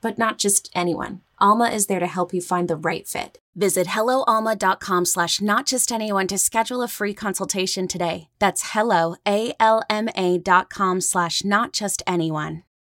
but not just anyone. Alma is there to help you find the right fit. Visit helloalma.com slash not just anyone to schedule a free consultation today. That's hello, A-L-M-A dot com slash not just anyone.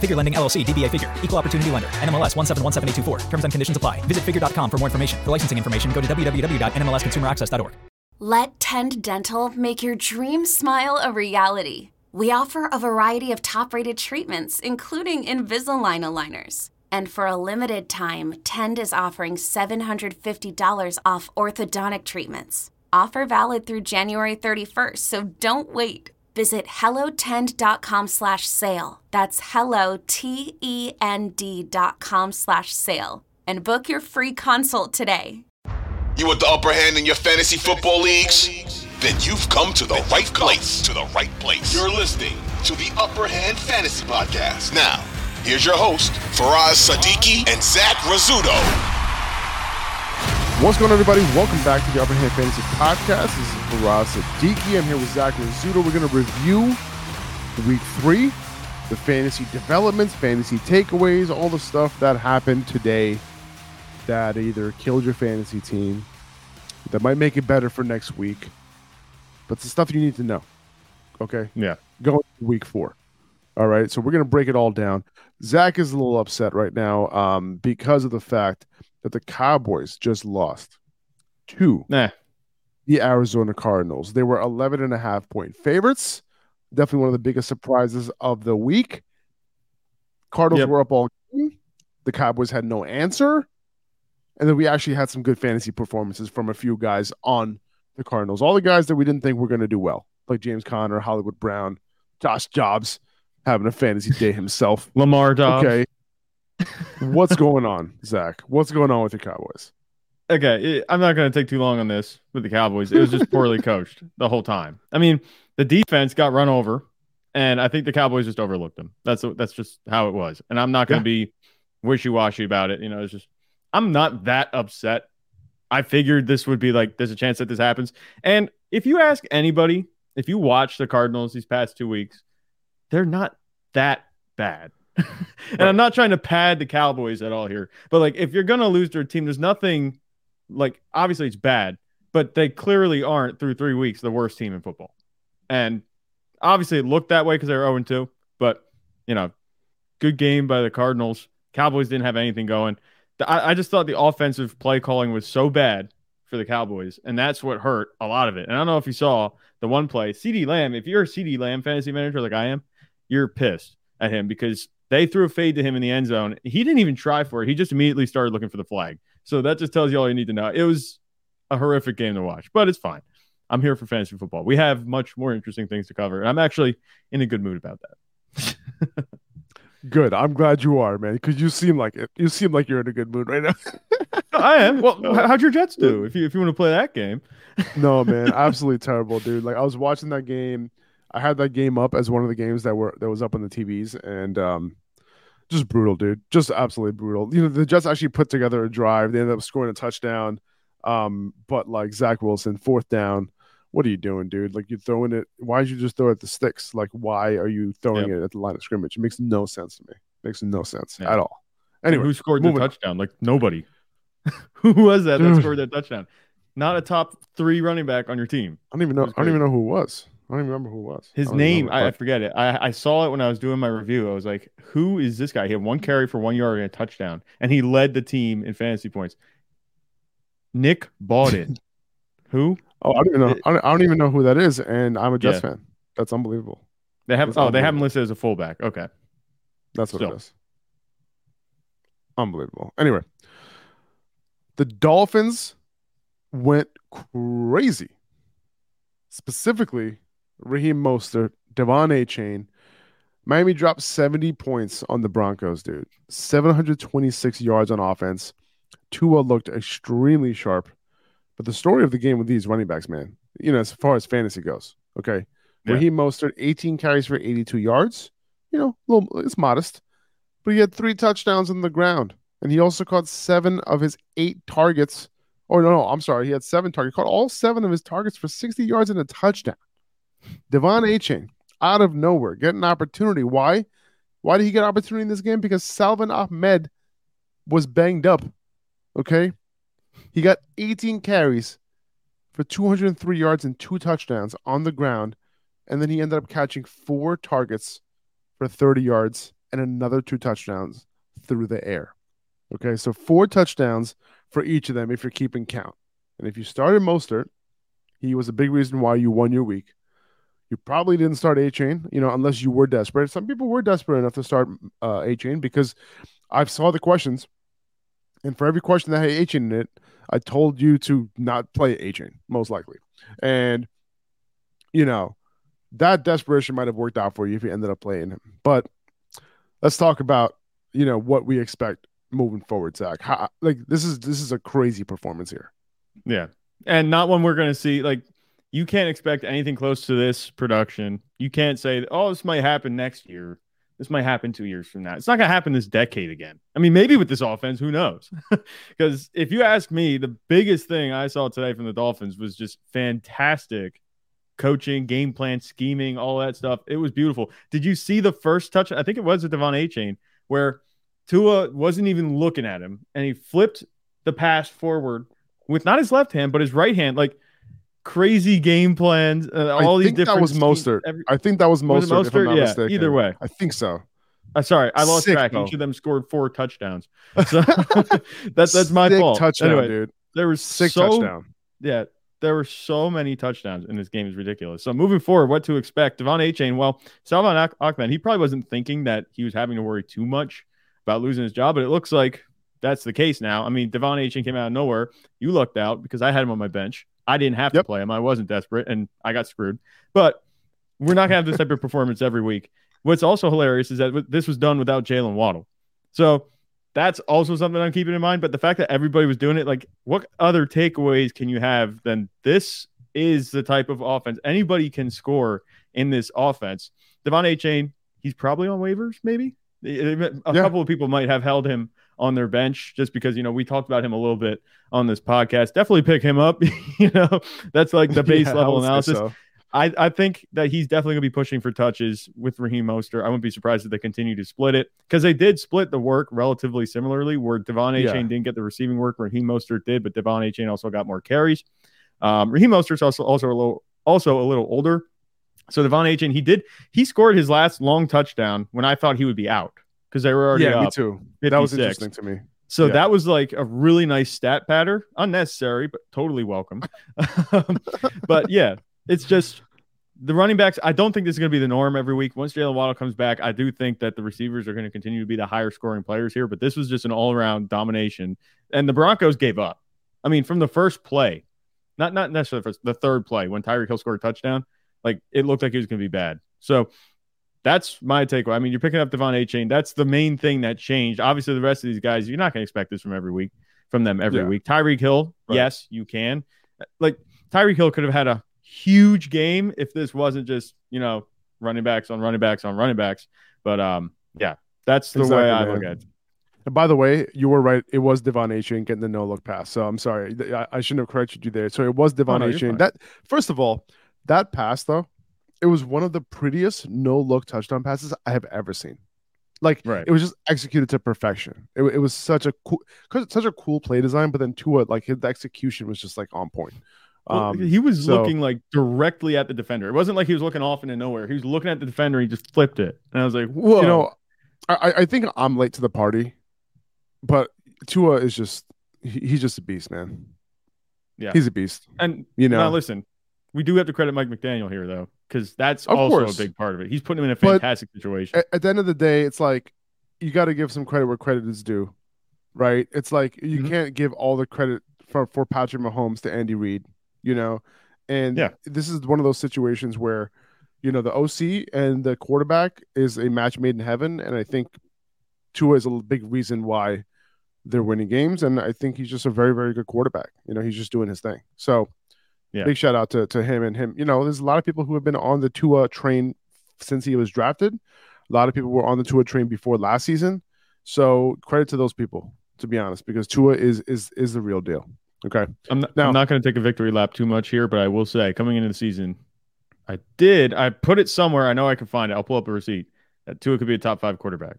Figure Lending LLC DBA Figure. Equal Opportunity Lender. NMLS 1717824. Terms and conditions apply. Visit figure.com for more information. For licensing information, go to www.nmlsconsumeraccess.org. Let Tend Dental make your dream smile a reality. We offer a variety of top-rated treatments, including Invisalign aligners. And for a limited time, Tend is offering $750 off orthodontic treatments. Offer valid through January 31st, so don't wait. Visit hellotend.com slash sale. That's hello, T-E-N-D dot com slash sale. And book your free consult today. You want the upper hand in your fantasy football leagues? Then you've come to the right place. To the right place. You're listening to the Upper Hand Fantasy Podcast. Now, here's your host, Faraz Siddiqi and Zach Rizzuto. What's going on, everybody? Welcome back to the Upper Hand Fantasy Podcast. This is Faraz Siddiqi. I'm here with Zach Rizzuto. We're going to review week three, the fantasy developments, fantasy takeaways, all the stuff that happened today that either killed your fantasy team, that might make it better for next week, but it's the stuff you need to know. Okay? Yeah. Going to week four. All right. So we're going to break it all down. Zach is a little upset right now um, because of the fact that the Cowboys just lost to Nah. the Arizona Cardinals. They were 11 and a half point favorites. Definitely one of the biggest surprises of the week. Cardinals Yep. were up all game. The Cowboys had no answer. And then we actually had some good fantasy performances from a few guys on the Cardinals. All the guys that we didn't think were going to do well, like James Conner, Hollywood Brown, Josh Dobbs, having a fantasy day himself. Lamar Dobbs. Okay. What's going on, Zach? What's going on with the Cowboys? Okay. I'm not going to take too long on this with the Cowboys. It was just poorly coached the whole time. I mean, the defense got run over, and I think the Cowboys just overlooked them. That's that's just how it was. And I'm not going to be wishy washy about it. You know, it's just I'm not that upset. I figured this would be like there's a chance that this happens. And if you ask anybody, if you watch the Cardinals these past two weeks, they're not that bad. and I'm not trying to pad the Cowboys at all here, but like if you're gonna lose their team, there's nothing like obviously it's bad, but they clearly aren't through three weeks the worst team in football. And obviously it looked that way because they were 0 2, but you know, good game by the Cardinals. Cowboys didn't have anything going. I, I just thought the offensive play calling was so bad for the Cowboys, and that's what hurt a lot of it. And I don't know if you saw the one play, CeeDee Lamb. If you're a CeeDee Lamb fantasy manager like I am, you're pissed at him because they threw a fade to him in the end zone. He didn't even try for it. He just immediately started looking for the flag. So that just tells you all you need to know. It was a horrific game to watch, but it's fine. I'm here for fantasy football. We have much more interesting things to cover, and I'm actually in a good mood about that. Good. I'm glad you are, man, because you seem like it. You seem like you're in a good mood right now. I am. Well, how'd your Jets do? If you if you want to play that game, no, man, absolutely terrible, dude. Like I was watching that game. I had that game up as one of the games that were that was up on the TVs, and um, just brutal, dude. Just absolutely brutal. You know, the Jets actually put together a drive. They ended up scoring a touchdown. Um, but like Zach Wilson, fourth down. What are you doing, dude? Like you're throwing it. Why did you just throw it at the sticks? Like why are you throwing Yep. it at the line of scrimmage? It makes no sense to me. It makes no sense Yeah. at all. Anyway, who scored the moving on. touchdown? Like nobody. who was that that scored that touchdown? Not a top three running back on your team. I don't even know. I don't even know who it was. I don't even remember who it was. His I name, remember, I, I forget it. I, I saw it when I was doing my review. I was like, who is this guy? He had one carry for one yard and a touchdown, and he led the team in fantasy points. Nick Bawden. Who? Oh, I don't even know. I don't, I don't even know who that is, and I'm a Jets Yeah. fan. That's unbelievable. They have That's oh, they have him listed as a fullback. Okay. That's what Still. it is. Unbelievable. Anyway, the Dolphins went crazy. Specifically, Raheem Mostert, De'Von Achane. Miami dropped 70 points on the Broncos, dude. 726 yards on offense. Tua looked extremely sharp. But the story of the game with these running backs, man, you know, as far as fantasy goes, okay. Yeah. Raheem Mostert, 18 carries for 82 yards. You know, a little, it's modest but he had three touchdowns on the ground. And he also caught seven of his eight targets. Oh, no, no, I'm sorry. He had seven targets. Caught all seven of his targets for 60 yards and a touchdown. Devon Achane, out of nowhere, get an opportunity. Why? Why did he get opportunity in this game? Because Salvon Ahmed was banged up. Okay. He got 18 carries for 203 yards and two touchdowns on the ground. And then he ended up catching four targets for 30 yards and another two touchdowns through the air. Okay, so four touchdowns for each of them if you're keeping count. And if you started Mostert, he was a big reason why you won your week. You probably didn't start Achane, you know, unless you were desperate. Some people were desperate enough to start uh, Achane because I saw the questions, and for every question that had Achane in it, I told you to not play Achane, most likely. And, you know, that desperation might have worked out for you if you ended up playing him. But let's talk about you know what we expect moving forward, Zach. How, like this is this is a crazy performance here. Yeah. And not one we're to see. Like, you can't expect anything close to this production. You can't say, oh, this might happen next year. This might happen two years from now. It's not going to happen this decade again. I mean, maybe with this offense, who knows? Because if you ask me, the biggest thing I saw today from the Dolphins was just fantastic coaching, game plan, scheming, all that stuff. It was beautiful. Did you see the first touch? I think it was with De'Von Achane, where Tua wasn't even looking at him and he flipped the pass forward with not his left hand, but his right hand, like crazy game plans. Uh, all I these think that different was schemes, Mostert. every- I think that was Was Mostert. if I'm Mostert? not Yeah, mistaken. either way. I think so. uh, sorry, I lost Sick, track. though. Each of them scored four touchdowns. So that's that's my Sick fault. Touchdown, anyway, dude. there was Sick so touchdown. yeah, there were so many touchdowns in this game. is ridiculous. So moving forward, what to expect? De'Von Achane. Well, Salvon Ahmed, he probably wasn't thinking that he was having to worry too much about losing his job, but it looks like that's the case now. I mean, De'Von Achane came out of nowhere. You lucked out because I had him on my bench. I didn't have to play him. I wasn't desperate, and I got screwed. But we're not gonna have this type of performance every week. What's also hilarious is that this was done without Jalen Waddle. So that's also something I'm keeping in mind. But the fact that everybody was doing it, like, what other takeaways can you have than this is the type of offense anybody can score in this offense? De'Von Achane, he's probably on waivers, maybe. A Yeah. couple of people might have held him on their bench just because, you know, we talked about him a little bit on this podcast. Definitely pick him up. you know, that's like the base Yeah, level analysis. so. I, I think that he's definitely going to be pushing for touches with Raheem Mostert. I wouldn't be surprised if they continue to split it because they did split the work relatively similarly, where Devon A. Yeah. Chain didn't get the receiving work, Raheem Mostert did, but De'Von Achane also got more carries. Um, Raheem Mostert's also also a little also a little older, so De'Von Achane he did he scored his last long touchdown when I thought he would be out because they were already Yeah, me up. too. That was interesting to me. So Yeah. that was like a really nice stat pattern, unnecessary but totally welcome. But yeah, it's just the running backs. I don't think this is going to be the norm every week. Once Jalen Waddle comes back, I do think that the receivers are going to continue to be the higher scoring players here. But this was just an all around domination, and the Broncos gave up. I mean, from the first play, not not necessarily the first, the third play when Tyreek Hill scored a touchdown, like it looked like it was going to be bad. So that's my takeaway. I mean, you're picking up De'Von Achane. That's the main thing that changed. Obviously, the rest of these guys, you're not going to expect this from every week, from them every Yeah. week. Tyreek Hill, Right. yes, you can. Like Tyreek Hill could have had a huge game if this wasn't just you know running backs on running backs on running backs. But um, yeah, that's the way I man. look at it. And by the way, you were right. It was De'Von Achane getting the no look pass. So I'm sorry. I, I shouldn't have corrected you there. So it was Devon Oh, no, A. Chain. That first of all, that pass though, it was one of the prettiest no look touchdown passes I have ever seen. Like Right. it was just executed to perfection. It, it was such a cool, such a cool play design. But then Tua, like his execution was just like on point. Well, Um, he was so- looking like directly at the defender. It wasn't like he was looking off into nowhere. He was looking at the defender. He just flipped it, and I was like, "Whoa!" you know, I, I- I think I'm late to the party, but Tua is just he, he's just a beast, man. Yeah. he's a beast. And You know. now listen, we do have to credit Mike McDaniel here though, because that's Of also course. a big part of it. He's putting him in a But- fantastic situation. At, the end of the day, it's like you got to give some credit where credit is due, right? It's like you Mhm. can't give all the credit for for Patrick Mahomes to Andy Reid, you know. And Yeah. this is one of those situations where, you know, the OC and the quarterback is a match made in heaven, and I think Tua is a big reason why they're winning games, and I think he's just a very very good quarterback. You know, he's just doing his thing. So, Yeah. big shout out to to him and him. You know, there's a lot of people who have been on the Tua train since he was drafted. A lot of people were on the Tua train before last season. So credit to those people, to be honest, because Tua is is is the real deal. Okay. I'm not, Now- I'm not going to take a victory lap too much here, but I will say coming into the season, I did. I put it somewhere. I know I can find it. I'll pull up a receipt. That Tua could be a top five quarterback.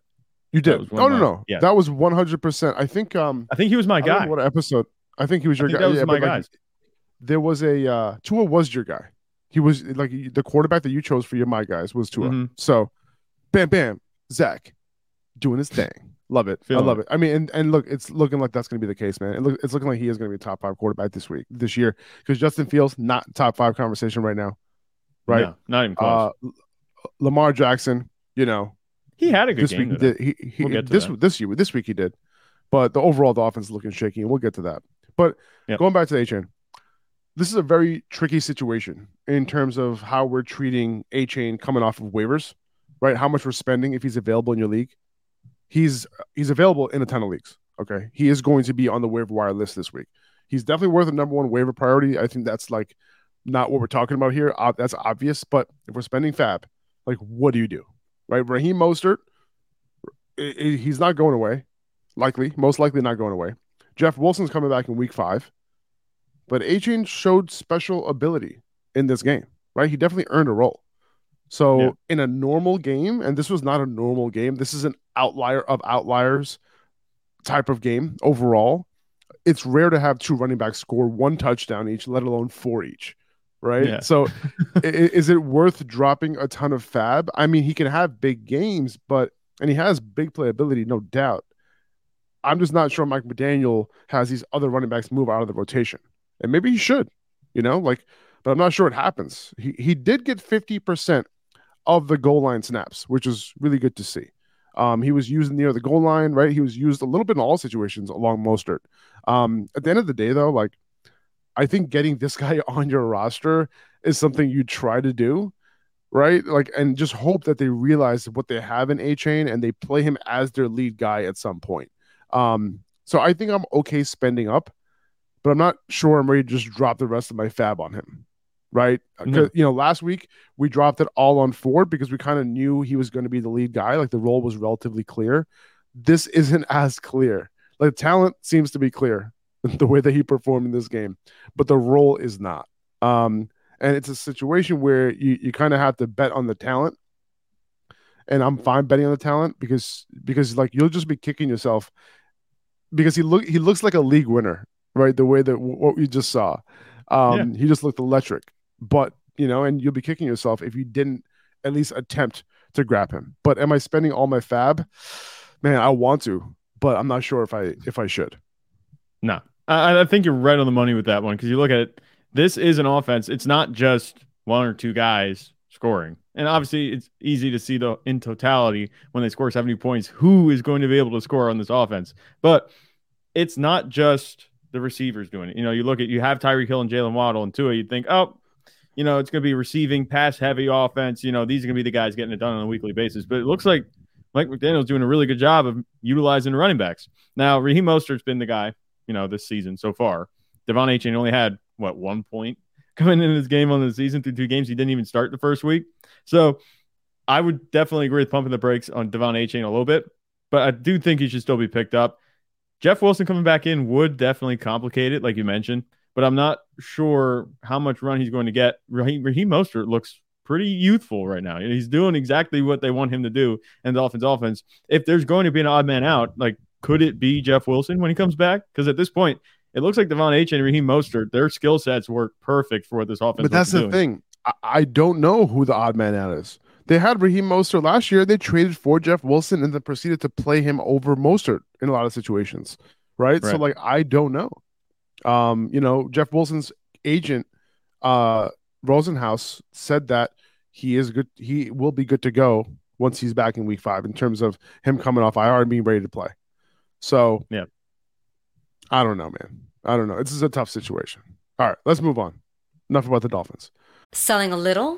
You did. one No, no, no. yeah. That was 100%. I think um I think he was my I guy. what episode. I think he was I your think guy. that was yeah, my but, like, guys. There was a uh Tua was your guy. He was like the quarterback that you chose for your my guys was Tua. Mhm. So bam bam, Zach doing his thing. Love it. Feeling I love it. it. I mean, and, and look, it's looking like that's going to be the case, man. It look, it's looking like he is going to be a top five quarterback this week, this year, because Justin Fields not top five conversation right now, right? No, not even close. Uh, Lamar Jackson, you know, he had a good this game. week he did. He, he We'll this that. this year this week he did, but the overall the offense is looking shaky, and we'll get to that. But Yep. going back to the Achane, this is a very tricky situation in terms of how we're treating Achane coming off of waivers, right? How much we're spending if he's available in your league. He's he's available in a ton of leagues. Okay, he is going to be on the waiver wire list this week. He's definitely worth a number one waiver priority. I think that's like not what we're talking about here. That's obvious, but if we're spending fab, like what do you do, right? Raheem Mostert, he's not going away. Likely, most likely not going away. Jeff Wilson's coming back in week five, but Adrian showed special ability in this game, right? He definitely earned a role. So Yeah. in a normal game, and this was not a normal game, this is an outlier of outliers type of game overall. It's rare to have two running backs score one touchdown each, let alone four each. Right. Yeah. So is it worth dropping a ton of fab? I mean, he can have big games, but and he has big playability, no doubt. I'm just not sure Mike McDaniel has these other running backs move out of the rotation. And maybe he should, you know, like, but I'm not sure it happens. He he did get 50% of the goal line snaps, which is really good to see. Um, he was used near the goal line, right? He was used a little bit in all situations along Mostert. Um, at the end of the day, though, like I think getting this guy on your roster is something you try to do, right? Like, and just hope that they realize what they have in Achane and they play him as their lead guy at some point. Um, so I think I'm okay spending up, but I'm not sure I'm ready to just drop the rest of my fab on him, right? No. You know, last week we dropped it all on Ford because we kind of knew he was going to be the lead guy. Like the role was relatively clear. This isn't as clear. Like talent seems to be clear the way that he performed in this game, but the role is not. Um, and it's a situation where you, you kind of have to bet on the talent. And I'm fine betting on the talent because because like you'll just be kicking yourself because he look he looks like a league winner, right? The way that what we just saw. Um, he just looked electric. But you know, and you'll be kicking yourself if you didn't at least attempt to grab him. But am I spending all my fab? Man, I want to, but I'm not sure if I if I should. No, I, I think you're right on the money with that one because you look at it. This is an offense. It's not just one or two guys scoring, and obviously it's easy to see the in totality when they score 70 points who is going to be able to score on this offense. But it's not just the receivers doing it. You know, you look at you have Tyreek Hill and Jalen Waddle and Tua. you'd think, oh, you know, it's going to be receiving, pass heavy offense. You know, these are going to be the guys getting it done on a weekly basis. But it looks like Mike McDaniel's doing a really good job of utilizing the running backs. Now, Raheem Mostert's been the guy, you know, this season so far. De'Von Achane only had what one point coming into this game on the season through two games. He didn't even start the first week. So I would definitely agree with pumping the brakes on De'Von Achane a little bit, but I do think he should still be picked up. Jeff Wilson coming back in would definitely complicate it, like you mentioned, but I'm not sure how much run he's going to get. Raheem, Raheem Mostert looks pretty youthful right now. He's doing exactly what they want him to do in the Dolphins offense. If there's going to be an odd man out, like could it be Jeff Wilson when he comes back? Because at this point, it looks like Devon H and Raheem Mostert, their skill sets work perfect for what this offense. But that's the doing. thing. I, I don't know who the odd man out is. They had Raheem Mostert last year. They traded for Jeff Wilson and then proceeded to play him over Mostert in a lot of situations. Right. So like I don't know. Um, you know, Jeff Wilson's agent, uh, Rosenhaus, said that he is good. He will be good to go once he's back in week five in terms of him coming off IR and being ready to play. So, Yeah. I don't know, man. I don't know. This is a tough situation. All right, let's move on. Enough about the Dolphins. Selling a little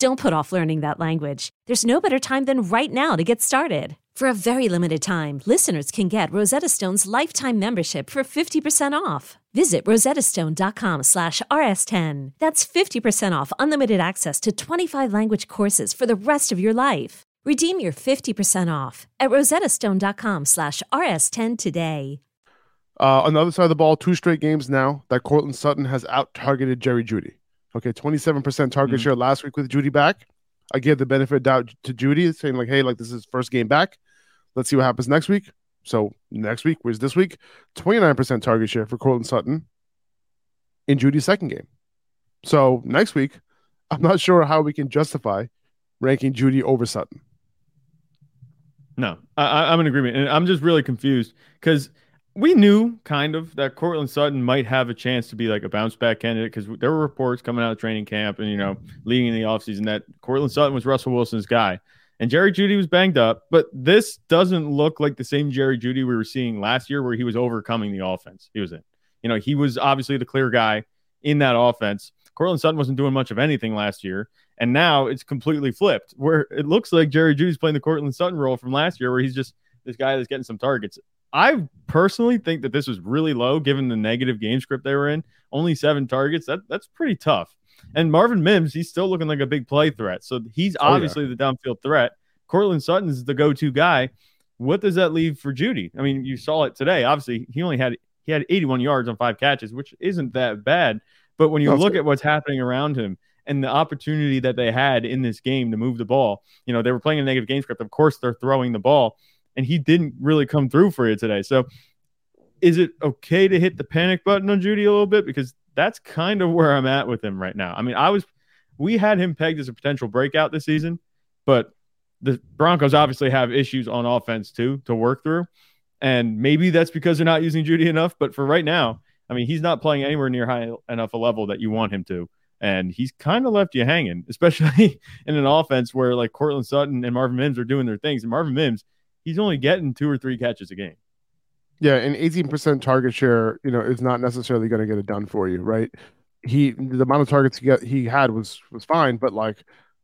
Don't put off learning that language. There's no better time than right now to get started. For a very limited time, listeners can get Rosetta Stone's lifetime membership for 50% off. Visit rosettastone.com slash rs10. That's 50% off unlimited access to 25 language courses for the rest of your life. Redeem your 50% off at rosettastone.com slash rs10 today. Uh, on the other side of the ball, two straight games now that Courtland Sutton has out targeted Jerry Jeudy. Okay, 27% target Mhm. share last week with Jeudy back. I give the benefit of doubt to Jeudy, saying like, hey, like this is first game back. Let's see what happens next week. So next week was this week, 29% target share for Courtland Sutton in Jeudy's second game. So next week, I'm not sure how we can justify ranking Jeudy over Sutton. No, I, I- I'm in agreement, and I'm just really confused because we knew kind of that Courtland Sutton might have a chance to be like a bounce back candidate because there were reports coming out of training camp and you know leading in the offseason that Courtland Sutton was Russell Wilson's guy, and Jerry Jeudy was banged up. But this doesn't look like the same Jerry Jeudy we were seeing last year, where he was overcoming the offense he was in. You know, he was obviously the clear guy in that offense. Courtland Sutton wasn't doing much of anything last year. And now it's completely flipped, where it looks like Jerry Jeudy's playing the Courtland Sutton role from last year, where he's just this guy that's getting some targets. I personally think that this was really low given the negative game script they were in. Only seven targets. That that's pretty tough. And Marvin Mims, he's still looking like a big play threat. So he's Oh, yeah. obviously the downfield threat. Courtland Sutton's the go-to guy. What does that leave for Jeudy? I mean, you saw it today. Obviously, he only had he had 81 yards on five catches, which isn't that bad. But when you That's look good. at what's happening around him and the opportunity that they had in this game to move the ball, you know, they were playing a negative game script. Of course, they're throwing the ball, and he didn't really come through for you today. So, is it okay to hit the panic button on Jeudy a little bit? Because that's kind of where I'm at with him right now. I mean, I was, we had him pegged as a potential breakout this season, but the Broncos obviously have issues on offense too to work through. And maybe that's because they're not using Jeudy enough. But for right now, I mean, he's not playing anywhere near high enough a level that you want him to. And he's kind of left you hanging, especially in an offense where like Courtland Sutton and Marvin Mims are doing their things. And Marvin Mims, he's only getting two or three catches a game. Yeah, and 18% target share, you know, is not necessarily going to get it done for you, right? He the amount of targets he got he had was was fine, but like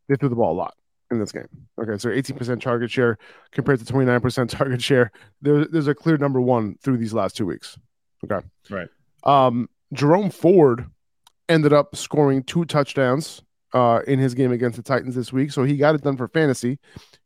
they threw the ball a lot in this game. Okay, so 18% target share compared to 29% target share. There, there's a clear number one through these last two weeks. Okay. Right. Um, Jerome Ford ended up scoring two touchdowns uh, in his game against the Titans this week, so he got it done for fantasy.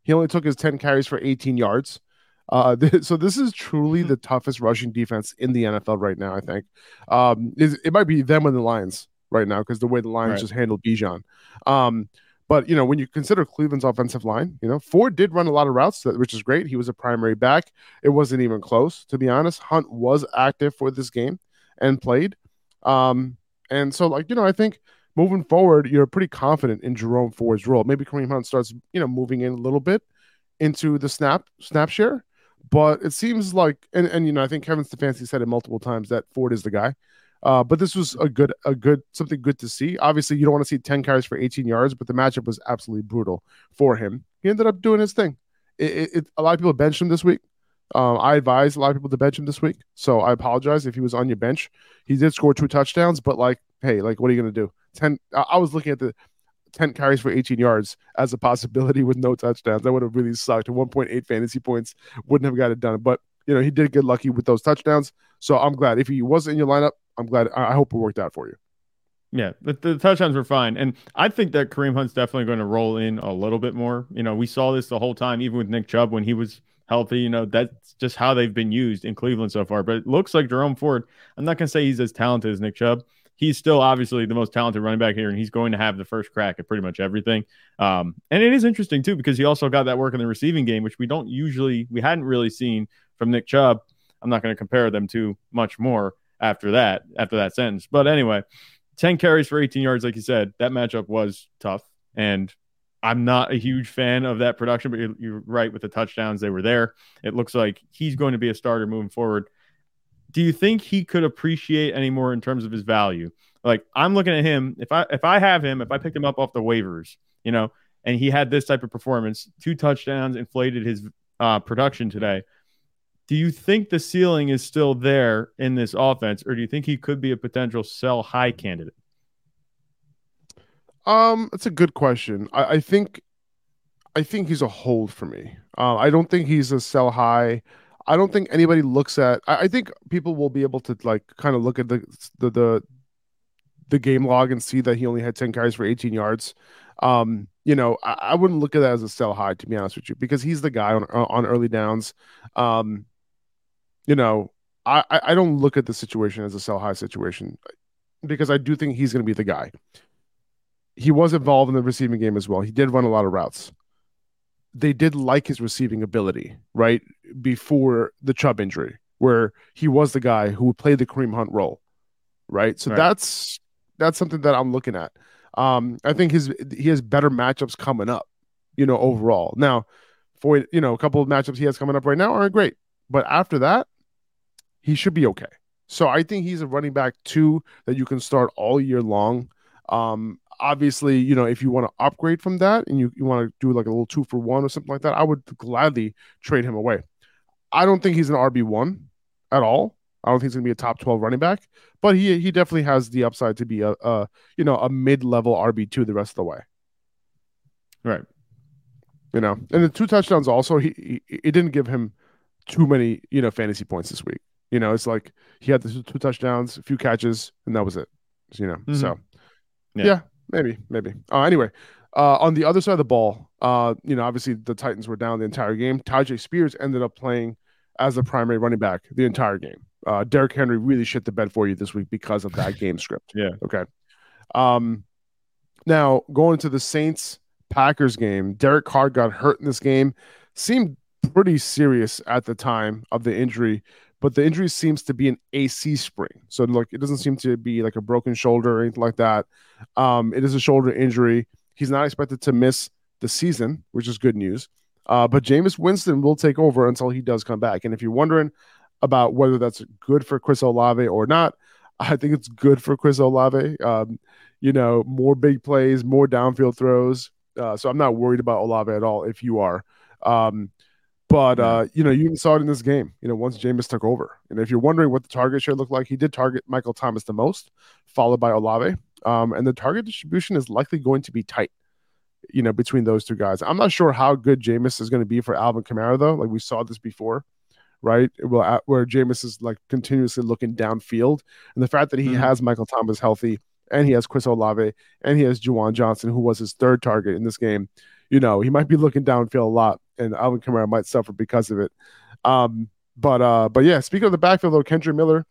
He only took his 10 carries for 18 yards. Uh, th- so this is truly the toughest rushing defense in the NFL right now. I think um, is- it might be them and the Lions right now because the way the Lions Right. just handled Bijan. Um, but you know when you consider Cleveland's offensive line, you know Ford did run a lot of routes, which is great. He was a primary back. It wasn't even close, to be honest. Hunt was active for this game and played. Um, and so like you know I think moving forward, you're pretty confident in Jerome Ford's role. Maybe Kareem Hunt starts you know moving in a little bit into the snap snap share, but it seems like and and you know I think Kevin Stefanski said it multiple times that Ford is the guy. Uh, but this was a good a good something good to see. Obviously, you don't want to see 10 carries for 18 yards, but the matchup was absolutely brutal for him. He ended up doing his thing. It, it, it- a lot of people benched him this week. Um, I advised a lot of people to bench him this week, so I apologize if he was on your bench. He did score two touchdowns, but like, hey, like, what are you gonna do? Ten. I I was looking at the 10 carries for 18 yards as a possibility with no touchdowns. That would have really sucked. 1.8 fantasy points wouldn't have got it done. But you know, he did get lucky with those touchdowns. So I'm glad. If he wasn't in your lineup, I'm glad. I I hope it worked out for you. Yeah, the, the touchdowns were fine. And I think that Kareem Hunt's definitely going to roll in a little bit more. You know, we saw this the whole time, even with Nick Chubb when he was healthy. You know, that's just how they've been used in Cleveland so far. But it looks like Jerome Ford, I'm not going to say he's as talented as Nick Chubb. He's still obviously the most talented running back here, and he's going to have the first crack at pretty much everything. Um, and it is interesting, too, because he also got that work in the receiving game, which we don't usually, we hadn't really seen from Nick Chubb. I'm not going to compare them to much more after that, after that sentence. But anyway, 10 carries for 18 yards, like you said, that matchup was tough. And I'm not a huge fan of that production, but you're, you're right with the touchdowns. They were there. It looks like he's going to be a starter moving forward. Do you think he could appreciate any more in terms of his value? Like I'm looking at him. If I if I have him, if I picked him up off the waivers, you know, and he had this type of performance, two touchdowns, inflated his uh, production today. Do you think the ceiling is still there in this offense, or do you think he could be a potential sell high candidate? Um, that's a good question. I, I think, I think he's a hold for me. Uh, I don't think he's a sell high. I don't think anybody looks at. I, I think people will be able to like kind of look at the the the the game log and see that he only had 10 carries for 18 yards. Um, you know, I, I wouldn't look at that as a sell high to be honest with you, because he's the guy on on early downs. Um, you know, I I don't look at the situation as a sell high situation because I do think he's going to be the guy. He was involved in the receiving game as well. He did run a lot of routes. They did like his receiving ability, right? Before the Chubb injury, where he was the guy who played the Kareem Hunt role, right? So Right. that's that's something that I'm looking at. Um, I think his he has better matchups coming up, you know, overall. Now, for you know, a couple of matchups he has coming up right now aren't great, but after that, he should be okay. So I think he's a running back two that you can start all year long. Um, obviously, you know, if you want to upgrade from that and you, you want to do like a little two for one or something like that, I would gladly trade him away. I don't think he's an RB one at all. I don't think he's gonna be a top 12 running back, but he he definitely has the upside to be a, a you know a mid-level RB two the rest of the way. Right. You know, and the two touchdowns also he, he it didn't give him too many you know fantasy points this week. You know, it's like he had the two- touchdowns, a few catches, and that was it. You know, Mhm. so Yeah. yeah. Maybe, maybe. Uh, anyway, uh, on the other side of the ball, uh, you know, obviously the Titans were down the entire game. Tyjae Spears ended up playing as the primary running back the entire game. Uh, Derrick Henry really shit the bed for you this week because of that game script. Yeah. Okay. Um, now going to the Saints Packers game, Derek Carr got hurt in this game. Seemed pretty serious at the time of the injury, but the injury seems to be an AC sprain. So look, it doesn't seem to be like a broken shoulder or anything like that. Um, it is a shoulder injury. He's not expected to miss the season, which is good news. Uh, but Jameis Winston will take over until he does come back. And if you're wondering about whether that's good for Chris Olave or not, I think it's good for Chris Olave. Um, you know, more big plays, more downfield throws. Uh, so I'm not worried about Olave at all. If you are, um, but uh, you know, you saw it in this game. You know, once Jameis took over, and if you're wondering what the target share looked like, he did target Michael Thomas the most, followed by Olave. Um, and the target distribution is likely going to be tight. You know, between those two guys, I'm not sure how good Jameis is going to be for Alvin Kamara though. Like we saw this before, right? Well, where Jameis is like continuously looking downfield, and the fact that he Mm-hmm. has Michael Thomas healthy, and he has Chris Olave, and he has Juwan Johnson, who was his third target in this game. You know, he might be looking downfield a lot, and Alvin Kamara might suffer because of it. Um, but uh, but yeah, speaking of the backfield though, Kendre Miller,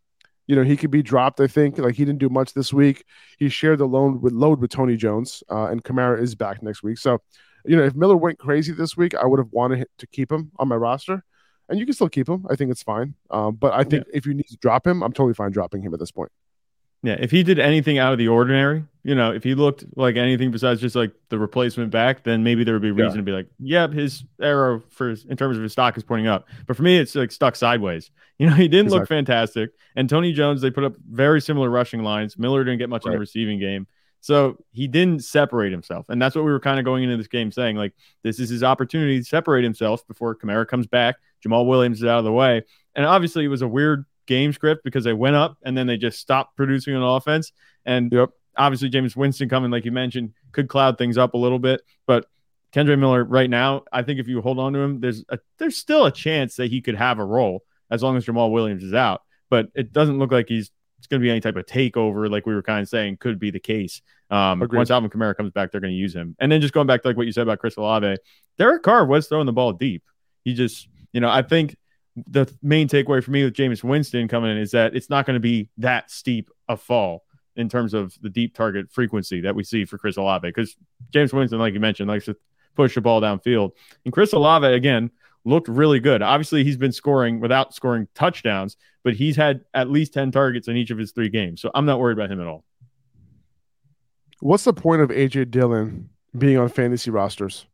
you know, he could be dropped. I think like he didn't do much this week. He shared the load with load with Tony Jones, uh, and Kamara is back next week. So, you know, if Miller went crazy this week, I would have wanted to keep him on my roster, and you can still keep him. I think it's fine. Um, but I think if you need to drop him, I'm totally fine dropping him at this point. Yeah, if he did anything out of the ordinary, you know, if he looked like anything besides just like the replacement back, then maybe there would be reason to be like, yep, his arrow for in terms of his stock is pointing up. But for me, it's like stuck sideways. You know, he didn't look fantastic. And Tony Jones, they put up very similar rushing lines. Miller didn't get much in the receiving game. So he didn't separate himself. And that's what we were kind of going into this game saying, like, this is his opportunity to separate himself before Kamara comes back. Jamaal Williams is out of the way. And obviously, it was a weird game script because they went up and then they just stopped producing an offense. And Yep. obviously, Jameis Winston coming, like you mentioned, could cloud things up a little bit. But Kendre Miller, right now, I think if you hold on to him, there's a, there's still a chance that he could have a role as long as Jamaal Williams is out. But it doesn't look like he's it's going to be any type of takeover, like we were kind of saying could be the case. Um, Agreed. once Alvin Kamara comes back, they're going to use him. And then just going back to like what you said about Chris Olave, Derek Carr was throwing the ball deep. He just, you know, I think the main takeaway for me with Jameis Winston coming in is that it's not going to be that steep a fall in terms of the deep target frequency that we see for Chris Olave because Jameis Winston, like you mentioned, likes to push the ball downfield. And Chris Olave, again, looked really good. Obviously, he's been scoring without scoring touchdowns, but he's had at least 10 targets in each of his three games. So I'm not worried about him at all. What's the point of AJ Dillon being on fantasy rosters?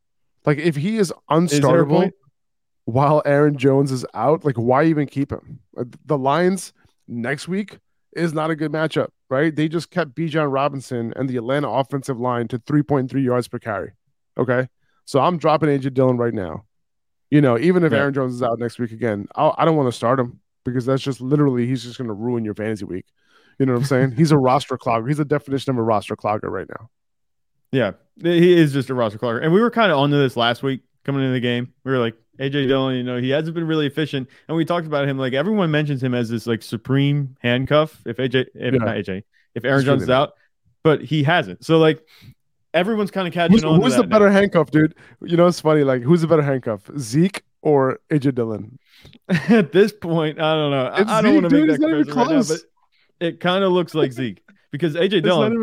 Like, if he is unstartable? While Aaron Jones is out, like, why even keep him? Uh, the Lions next week is not a good matchup, right? They just kept Bijan Robinson and the Atlanta offensive line to 3.3 yards per carry. Okay. So I'm dropping AJ Dillon right now. You know, even if Yeah. Aaron Jones is out next week again, I'll, I don't want to start him because that's just literally, he's just going to ruin your fantasy week. You know what I'm saying? He's a roster clogger. He's a definition of a roster clogger right now. Yeah, he is just a roster clogger. And we were kind of onto this last week coming into the game. We were like, AJ Dillon, you know, he hasn't been really efficient. And we talked about him like everyone mentions him as this like supreme handcuff. If AJ, if Yeah. not AJ, if Aaron Jones is out, but he hasn't. So like everyone's kind of catching Who's, on. who's the better now. handcuff, dude? You know, it's funny. Like, who's the better handcuff, Zeke or AJ Dillon? At this point, I don't know. I- It's I, don't want to make that comparison right now, but close. it kind of looks like Zeke because AJ Dillon,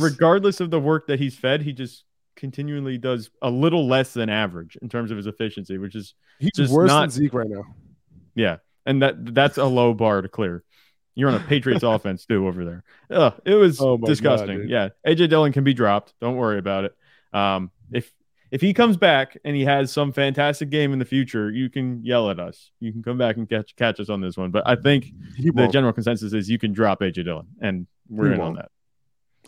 regardless of the work that he's fed, he just continually does a little less than average in terms of his efficiency, which is He's just worse not than Zeke right now. Yeah, and that that's a low bar to clear. You're on a Patriots offense too over there. Ugh, it was Oh my God, disgusting. yeah, AJ Dillon can be dropped. Don't worry about it. Um, if if he comes back and he has some fantastic game in the future, you can yell at us. You can come back and catch catch us on this one. But I think the general consensus is you can drop AJ Dillon, and we're He in on won't. that.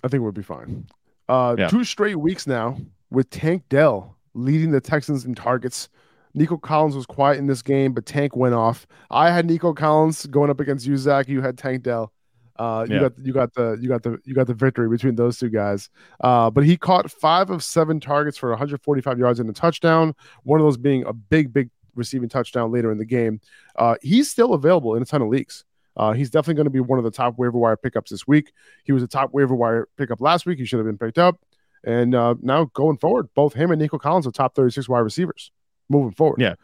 I think we'll be fine. Uh, Yeah. Two straight weeks now with Tank Dell leading the Texans in targets. Nico Collins was quiet in this game, but Tank went off. I had Nico Collins going up against you, Zach. You had Tank Dell. Uh, you Yeah. got you got the you got the you got the victory between those two guys. Uh, but he caught five of seven targets for 145 yards and a touchdown. One of those being a big, big receiving touchdown later in the game. Uh, he's still available in a ton of leagues. Uh, he's definitely going to be one of the top waiver wire pickups this week. He was a top waiver wire pickup last week. He should have been picked up. And uh, now going forward, both him and Nico Collins are top 36 wide receivers moving forward. Yeah.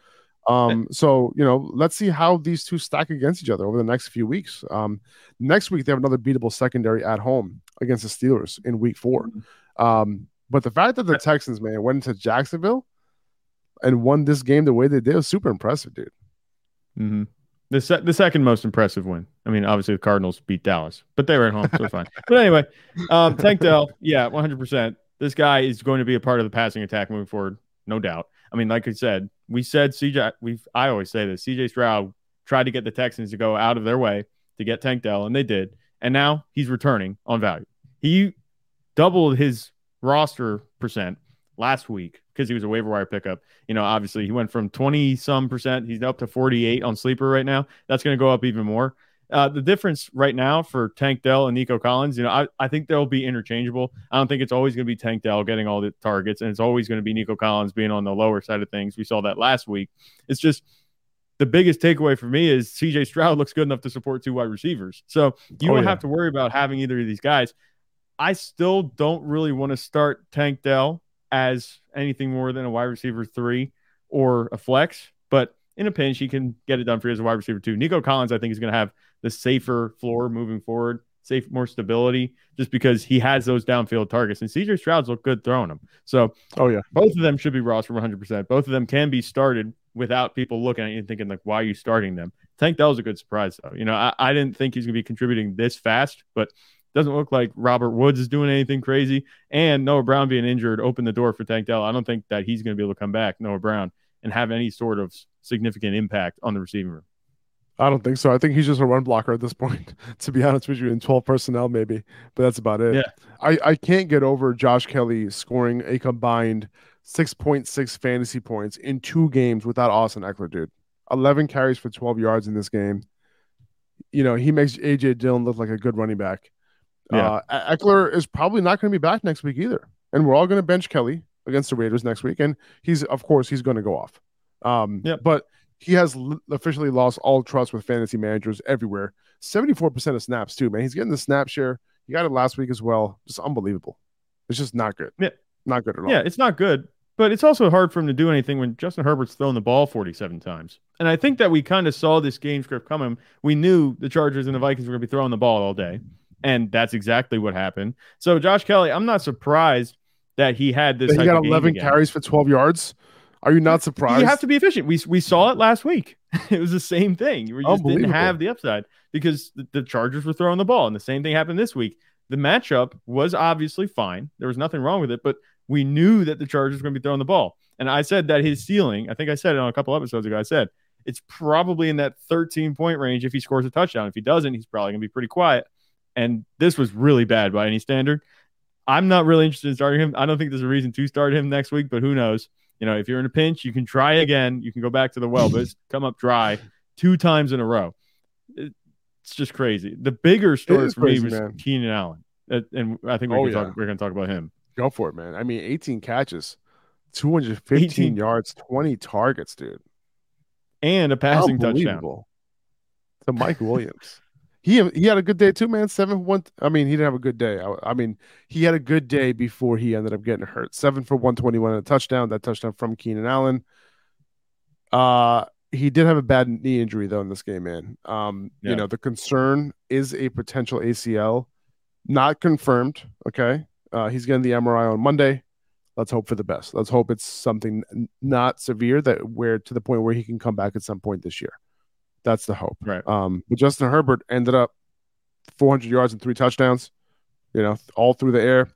Um, so you know, let's see how these two stack against each other over the next few weeks. Um, next week they have another beatable secondary at home against the Steelers in Week 4 Um, but the fact that the Texans man went into Jacksonville and won this game the way they did was super impressive, dude. Mm-hmm. The se- the second most impressive win. I mean, obviously the Cardinals beat Dallas, but they were at home, so fine. But anyway, um, Tank Dell, yeah, one hundred percent. This guy is going to be a part of the passing attack moving forward, no doubt. I mean, like I said, we said CJ. We I always say this. CJ Stroud tried to get the Texans to go out of their way to get Tank Dell, and they did. And now he's returning on value. He doubled his roster percent last week because he was a waiver wire pickup. You know, obviously he went from 20 some percent, he's up to 48 on sleeper right now. That's going to go up even more. Uh, the difference right now for Tank Dell and Nico Collins, you know, I, I think they'll be interchangeable. I don't think it's always going to be Tank Dell getting all the targets, and it's always going to be Nico Collins being on the lower side of things. We saw that last week. It's just the biggest takeaway for me is CJ Stroud looks good enough to support two wide receivers. So you Oh, don't yeah. have to worry about having either of these guys. I still don't really want to start Tank Dell as anything more than a wide receiver three or a flex, but in a pinch, he can get it done for you as a wide receiver two. Nico Collins, I think, is going to have the safer floor moving forward, safe, more stability, just because he has those downfield targets. And CJ Stroud's look good throwing them. So, oh yeah, both of them should be roster 100%. Both of them can be started without people looking at you and thinking like, why are you starting them? Tank Dell's a good surprise though. You know, I, I didn't think he's going to be contributing this fast, but doesn't look like Robert Woods is doing anything crazy. And Noah Brown being injured opened the door for Tank Dell. I don't think that he's going to be able to come back, Noah Brown, and have any sort of significant impact on the receiving room. I don't think so. I think he's just a run blocker at this point, to be honest with you, in 12 personnel, maybe, but that's about it. Yeah. I, I can't get over Josh Kelley scoring a combined 6.6 fantasy points in two games without Austin Ekeler, dude. 11 carries for 12 yards in this game. You know, he makes AJ Dillon look like a good running back. Yeah. Uh, Ekeler is probably not going to be back next week either. And we're all going to bench Kelley against the Raiders next week. And he's, of course, he's going to go off. Um, Yep. But he has l- officially lost all trust with fantasy managers everywhere. 74% of snaps, too, man. He's getting the snap share. He got it last week as well. Just unbelievable. It's just not good. Yeah. Not good at all. Yeah, it's not good, but it's also hard for him to do anything when Justin Herbert's throwing the ball 47 times. And I think that we kind of saw this game script coming. We knew the Chargers and the Vikings were going to be throwing the ball all day, and that's exactly what happened. So Josh Kelley, I'm not surprised that he had this. He got of game 11 again. carries for 12 yards. Are you not surprised? You have to be efficient. We we saw it last week. it was the same thing. We just didn't have the upside because the, the Chargers were throwing the ball, and the same thing happened this week. The matchup was obviously fine. There was nothing wrong with it, but we knew that the Chargers were going to be throwing the ball. And I said that his ceiling, I think I said it on a couple episodes ago. I said it's probably in that 13 point range if he scores a touchdown. If he doesn't, he's probably going to be pretty quiet. And this was really bad by any standard. I'm not really interested in starting him. I don't think there's a reason to start him next week, but who knows? You know, if you're in a pinch, you can try again. You can go back to the well, but it's come up dry two times in a row. It's just crazy. The bigger story for crazy, me was man. Keenan Allen, Uh, and I think we're Oh, going to yeah. talk. We're going to talk about him. Go for it, man. I mean, 18 catches, 215 18. yards, 20 targets, dude. and a passing touchdown. To Mike Williams. He he had a good day too, man. Seven one. I mean, he didn't have a good day. I, I mean, he had a good day before he ended up getting hurt. Seven for one twenty one and a touchdown. That touchdown from Keenan Allen. Uh he did have a bad knee injury though in this game, man. Um, Yeah. you know, the concern is a potential ACL, not confirmed. Okay. Uh, he's getting the MRI on Monday. Let's hope for the best. Let's hope it's something not severe that where to the point where he can come back at some point this year. That's the hope. Right. Um, but Justin Herbert ended up 400 yards and three touchdowns, you know, all through the air.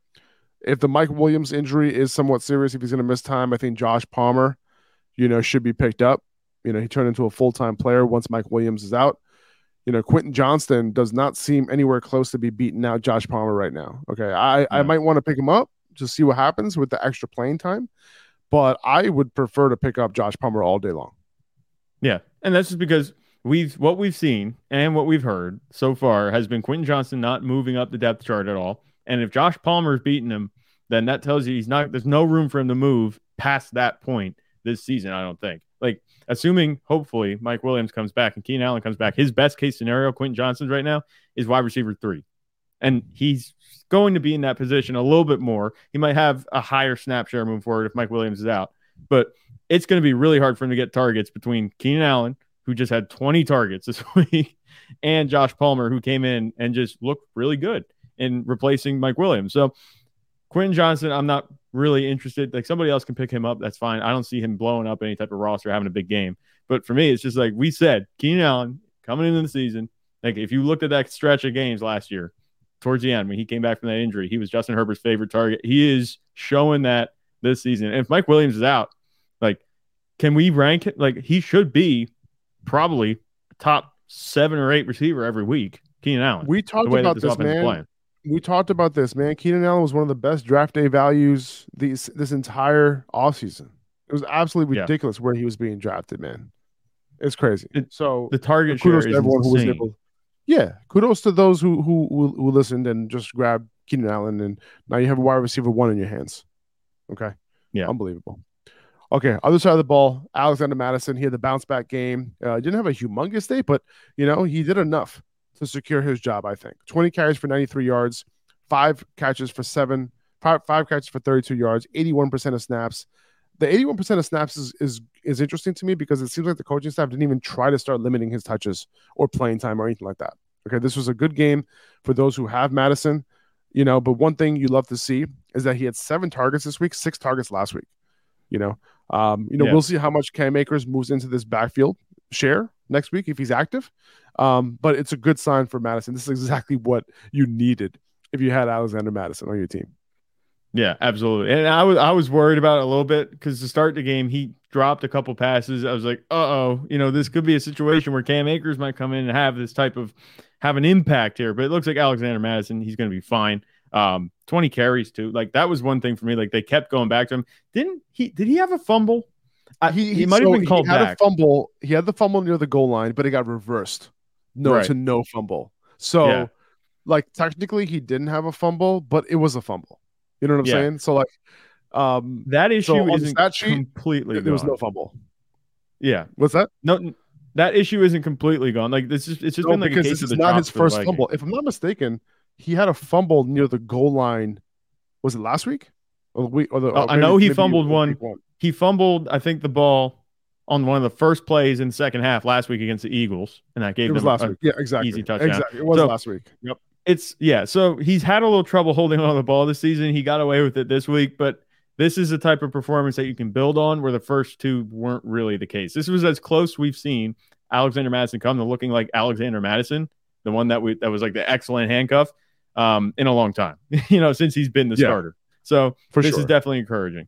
If the Mike Williams injury is somewhat serious, if he's going to miss time, I think Josh Palmer, you know, should be picked up. You know, he turned into a full time player once Mike Williams is out. You know, Quentin Johnston does not seem anywhere close to be beating out Josh Palmer right now. Okay. I, I might want to pick him up to see what happens with the extra playing time, but I would prefer to pick up Josh Palmer all day long. Yeah, and that's just because we've what we've seen and what we've heard so far has been Quentin Johnston not moving up the depth chart at all. And if Josh Palmer's beating him, then that tells you he's not. There's no room for him to move past that point this season. I don't think. Like assuming, hopefully, Mike Williams comes back and Keenan Allen comes back. His best case scenario, Quentin Johnston's right now, is wide receiver three, and he's going to be in that position a little bit more. He might have a higher snap share moving forward if Mike Williams is out, but it's going to be really hard for him to get targets between Keenan Allen, who just had 20 targets this week, and Josh Palmer, who came in and just looked really good in replacing Mike Williams. So Quentin Johnston, I'm not really interested. Like somebody else can pick him up. That's fine. I don't see him blowing up any type of roster, having a big game. But for me, it's just like we said, Keenan Allen coming into the season. Like if you looked at that stretch of games last year, towards the end when he came back from that injury, he was Justin Herbert's favorite target. He is showing that this season. And if Mike Williams is out, like, can we rank it? Like he should be probably top seven or eight receiver every week. Keenan Allen. We talked about this, this man. We talked about this, man. Keenan Allen was one of the best draft day values these this entire offseason. It was absolutely ridiculous yeah. where he was being drafted, man. It's crazy. It, so the target share is everyone insane. who was able. Yeah, kudos to those who who who, who listened and just grabbed Keenan Allen, and now you have a wide receiver one in your hands. Okay, yeah, unbelievable. Okay, other side of the ball, Alexander Mattison. He had the bounce back game. Uh, didn't have a humongous day, but you know he did enough to secure his job. I think twenty carries for ninety three yards, five catches for seven, five, five catches for thirty two yards, eighty one percent of snaps. The 81% of snaps is, is is interesting to me because it seems like the coaching staff didn't even try to start limiting his touches or playing time or anything like that. Okay, this was a good game for those who have Mattison, you know. But one thing you love to see is that he had seven targets this week, six targets last week. You know, um, you know, yeah. we'll see how much Cam Akers moves into this backfield share next week if he's active. Um, but it's a good sign for Mattison. This is exactly what you needed if you had Alexander Mattison on your team. Yeah, absolutely. And I was I was worried about it a little bit because to start the game, he dropped a couple passes. I was like, uh oh, you know, this could be a situation where Cam Akers might come in and have this type of have an impact here. But it looks like Alexander Mattison he's going to be fine. Um, 20 carries too. Like that was one thing for me. Like they kept going back to him. Didn't he? Did he have a fumble? He, he, might so have been called he had back. a fumble. He had the fumble near the goal line, but it got reversed. No right. to no fumble. So, yeah. like technically, he didn't have a fumble, but it was a fumble. You know what I'm yeah. saying? So like um that issue so isn't that sheet, completely there was no fumble. Yeah. What's that? No that issue isn't completely gone. Like this is it's just no, been like because this is not his first fumble. If I'm not mistaken, he had a fumble near the goal line. Was it last week? Or the week or the, oh, I know he fumbled one. one. He fumbled, I think, the ball on one of the first plays in the second half last week against the Eagles, and that gave it was last week. Yeah, exactly. Easy touchdown. Exactly. It was so, last week. Yep it's yeah. So he's had a little trouble holding on the ball this season. He got away with it this week, but this is the type of performance that you can build on where the first two weren't really the case. This was as close we've seen Alexander Mattison come to looking like Alexander Mattison, the one that we that was like the excellent handcuff um, in a long time. you know, since he's been the yeah, starter. So for this sure. is definitely encouraging.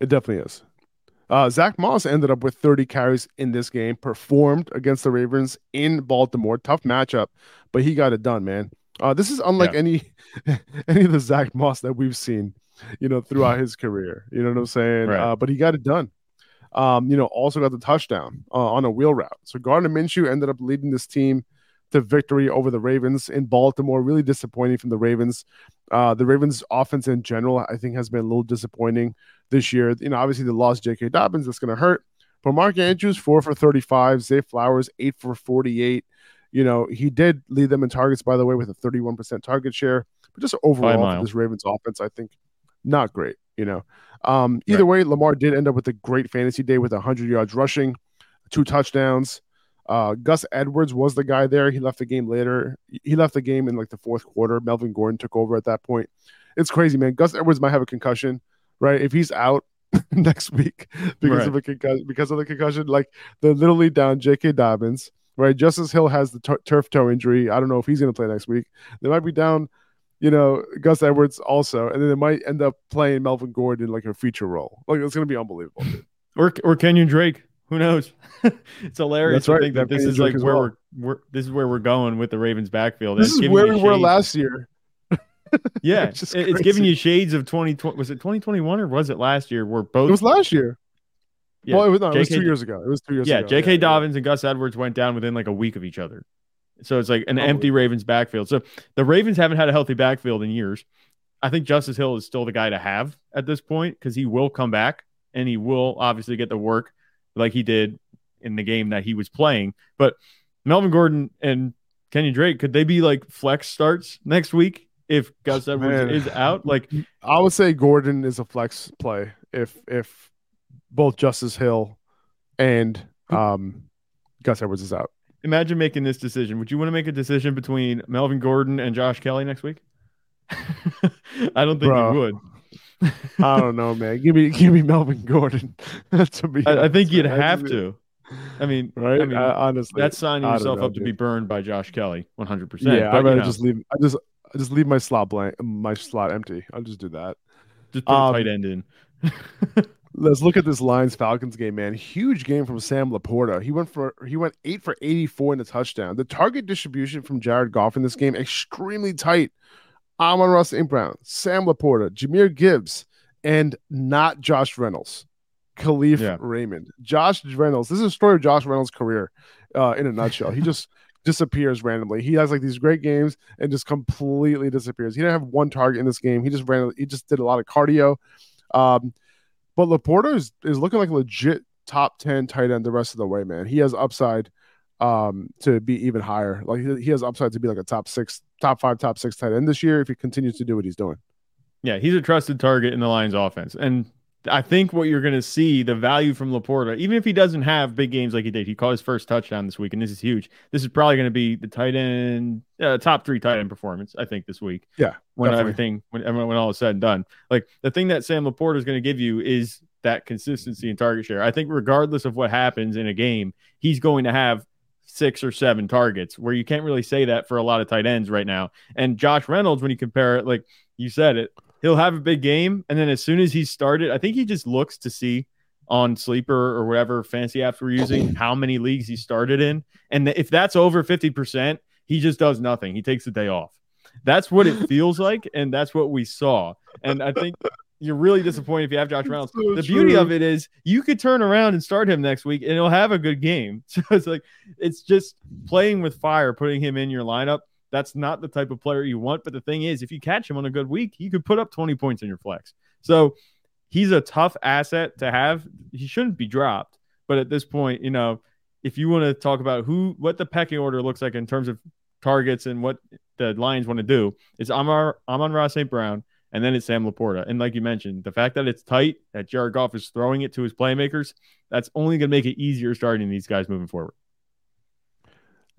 It definitely is. Uh, Zach Moss ended up with 30 carries in this game, performed against the Ravens in Baltimore. Tough matchup, but he got it done, man. Uh, this is unlike yeah. any any of the Zach Moss that we've seen, you know, throughout his career. You know what I'm saying? Right. Uh, but he got it done. Um, you know, also got the touchdown uh, on a wheel route. So Gardner Minshew ended up leading this team to victory over the Ravens in Baltimore. Really disappointing from the Ravens. Uh, the Ravens' offense in general, I think, has been a little disappointing this year. You know, obviously they lost J.K. Dobbins. That's going to hurt. But Mark Andrews, four for 35. Zay Flowers, eight for 48. You know, he did lead them in targets, by the way, with a 31% target share. But just overall, this Ravens offense, I think not great. You know, um, either right. way, Lamar did end up with a great fantasy day with 100 yards rushing, two touchdowns. Uh, Gus Edwards was the guy there. He left the game later. He left the game in like the fourth quarter. Melvin Gordon took over at that point. It's crazy, man. Gus Edwards might have a concussion, right? If he's out next week because right. of a concussion, because of the concussion, like they're literally down J.K. Dobbins, right? Justice Hill has the t- turf toe injury. I don't know if he's going to play next week. They might be down you know, Gus Edwards also, and then they might end up playing Melvin Gordon in like a feature role. Like it's gonna be unbelievable. or or Kenyan Drake. Who knows? it's hilarious That's right. to think that, that this is like where well. we're, we're this is where we're going with the Ravens backfield. This is where we shades. were last year. yeah, it's, it's, giving you shades of 2020. Was it 2021 or was it last year? Where both it was last year. Yeah, well, it was, no, it was two years ago. It was two years ago. yeah, ago. J.K. Yeah, Dobbins yeah. and Gus Edwards went down within like a week of each other. So it's like an Probably. empty Ravens backfield. So the Ravens haven't had a healthy backfield in years. I think Justice Hill is still the guy to have at this point because he will come back and he will obviously get the work like he did in the game that he was playing. But Melvin Gordon and Kenny Drake, could they be like flex starts next week if Gus Edwards Man. is out? Like I would say Gordon is a flex play if if both Justice Hill and um Gus Edwards is out imagine making this decision. Would you want to make a decision between Melvin Gordon and Josh Kelley next week? I don't think Bro, you would. I don't know, man. Give me give me Melvin Gordon. to be I, I think you'd have to. I mean, right? I mean, I, honestly, that's signing yourself know, up dude. to be burned by Josh Kelley, one hundred percent. Yeah, I better just leave. I just I just leave my slot blank, my slot empty. I'll just do that. Just put um, a tight end in. Let's look at this Lions Falcons game, man. Huge game from Sam LaPorta. He went for he went eight for 84 in the touchdown. The target distribution from Jared Goff in this game extremely tight. Amon-Ra St. Brown, Sam LaPorta, Jahmyr Gibbs, and not Josh Reynolds. Kalif yeah. Raymond. Josh Reynolds. This is a story of Josh Reynolds' career uh, in a nutshell. He just disappears randomly. He has like these great games and just completely disappears. He didn't have one target in this game. He just ran. He just did a lot of cardio. Um, but LaPorta is, is looking like a legit top 10 tight end the rest of the way, man. He has upside um, to be even higher. Like he has upside to be like a top six, top five, top six tight end this year if he continues to do what he's doing. Yeah, he's a trusted target in the Lions offense. And I think what you're going to see the value from LaPorta, even if he doesn't have big games like he did, he caught his first touchdown this week, and this is huge. This is probably going to be the tight end, uh, top three tight end performance, I think, this week. Yeah, when definitely. everything, when when all is said and done, like the thing that Sam LaPorta is going to give you is that consistency and target share. I think regardless of what happens in a game, he's going to have six or seven targets. Where you can't really say that for a lot of tight ends right now. And Josh Reynolds, when you compare it, like you said it he'll have a big game, and then as soon as he started, I think he just looks to see on sleeper or whatever fancy apps we're using how many leagues he started in, and if that's over fifty percent, he just does nothing. He takes a day off. That's what it feels like, and that's what we saw. And I think you're really disappointed if you have Josh Reynolds. So the true. beauty of it is you could turn around and start him next week, and he'll have a good game. So it's like it's just playing with fire, putting him in your lineup that's not the type of player you want. But the thing is, if you catch him on a good week, he could put up 20 points in your flex. So he's a tough asset to have. He shouldn't be dropped. But at this point, you know, if you want to talk about who, what the pecking order looks like in terms of targets and what the Lions want to do, it's Amar, Amon Ross St. Brown, and then it's Sam LaPorta. And like you mentioned, the fact that it's tight, that Jared Goff is throwing it to his playmakers, that's only going to make it easier starting these guys moving forward.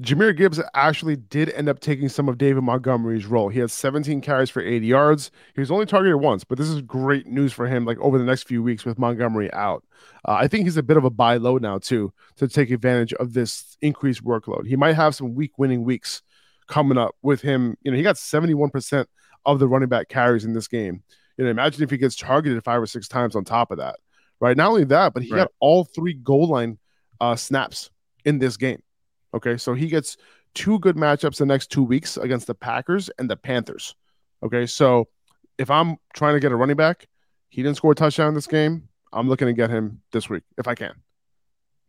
Jahmyr Gibbs actually did end up taking some of David Montgomery's role. He had 17 carries for 80 yards. He was only targeted once, but this is great news for him. Like over the next few weeks with Montgomery out, uh, I think he's a bit of a buy low now too to take advantage of this increased workload. He might have some week winning weeks coming up with him. You know, he got 71 percent of the running back carries in this game. You know, imagine if he gets targeted five or six times on top of that. Right. Not only that, but he right. got all three goal line uh, snaps in this game. Okay, so he gets two good matchups the next two weeks against the Packers and the Panthers. Okay, so if I'm trying to get a running back, he didn't score a touchdown this game. I'm looking to get him this week if I can.